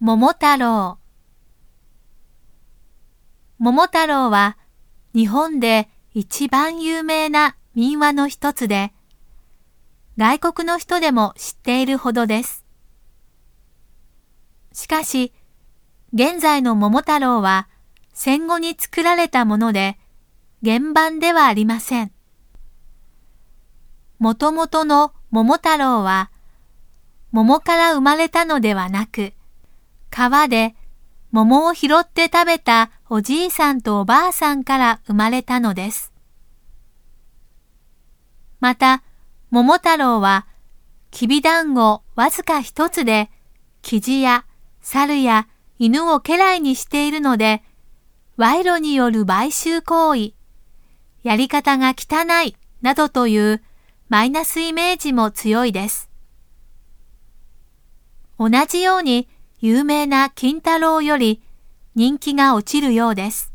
桃太郎桃太郎は日本で一番有名な民話の一つで、外国の人でも知っているほどです。しかし、現在の桃太郎は戦後に作られたもので、原版ではありません。もともとの桃太郎は、桃から生まれたのではなく、川で桃を拾って食べたおじいさんとおばあさんから生まれたのです。また、桃太郎は、きびだんごわずか一つで、キジや猿や犬を家来にしているので、賄賂による買収行為、やり方が汚いなどというマイナスイメージも強いです。同じように有名な金太郎より人気が落ちるようです。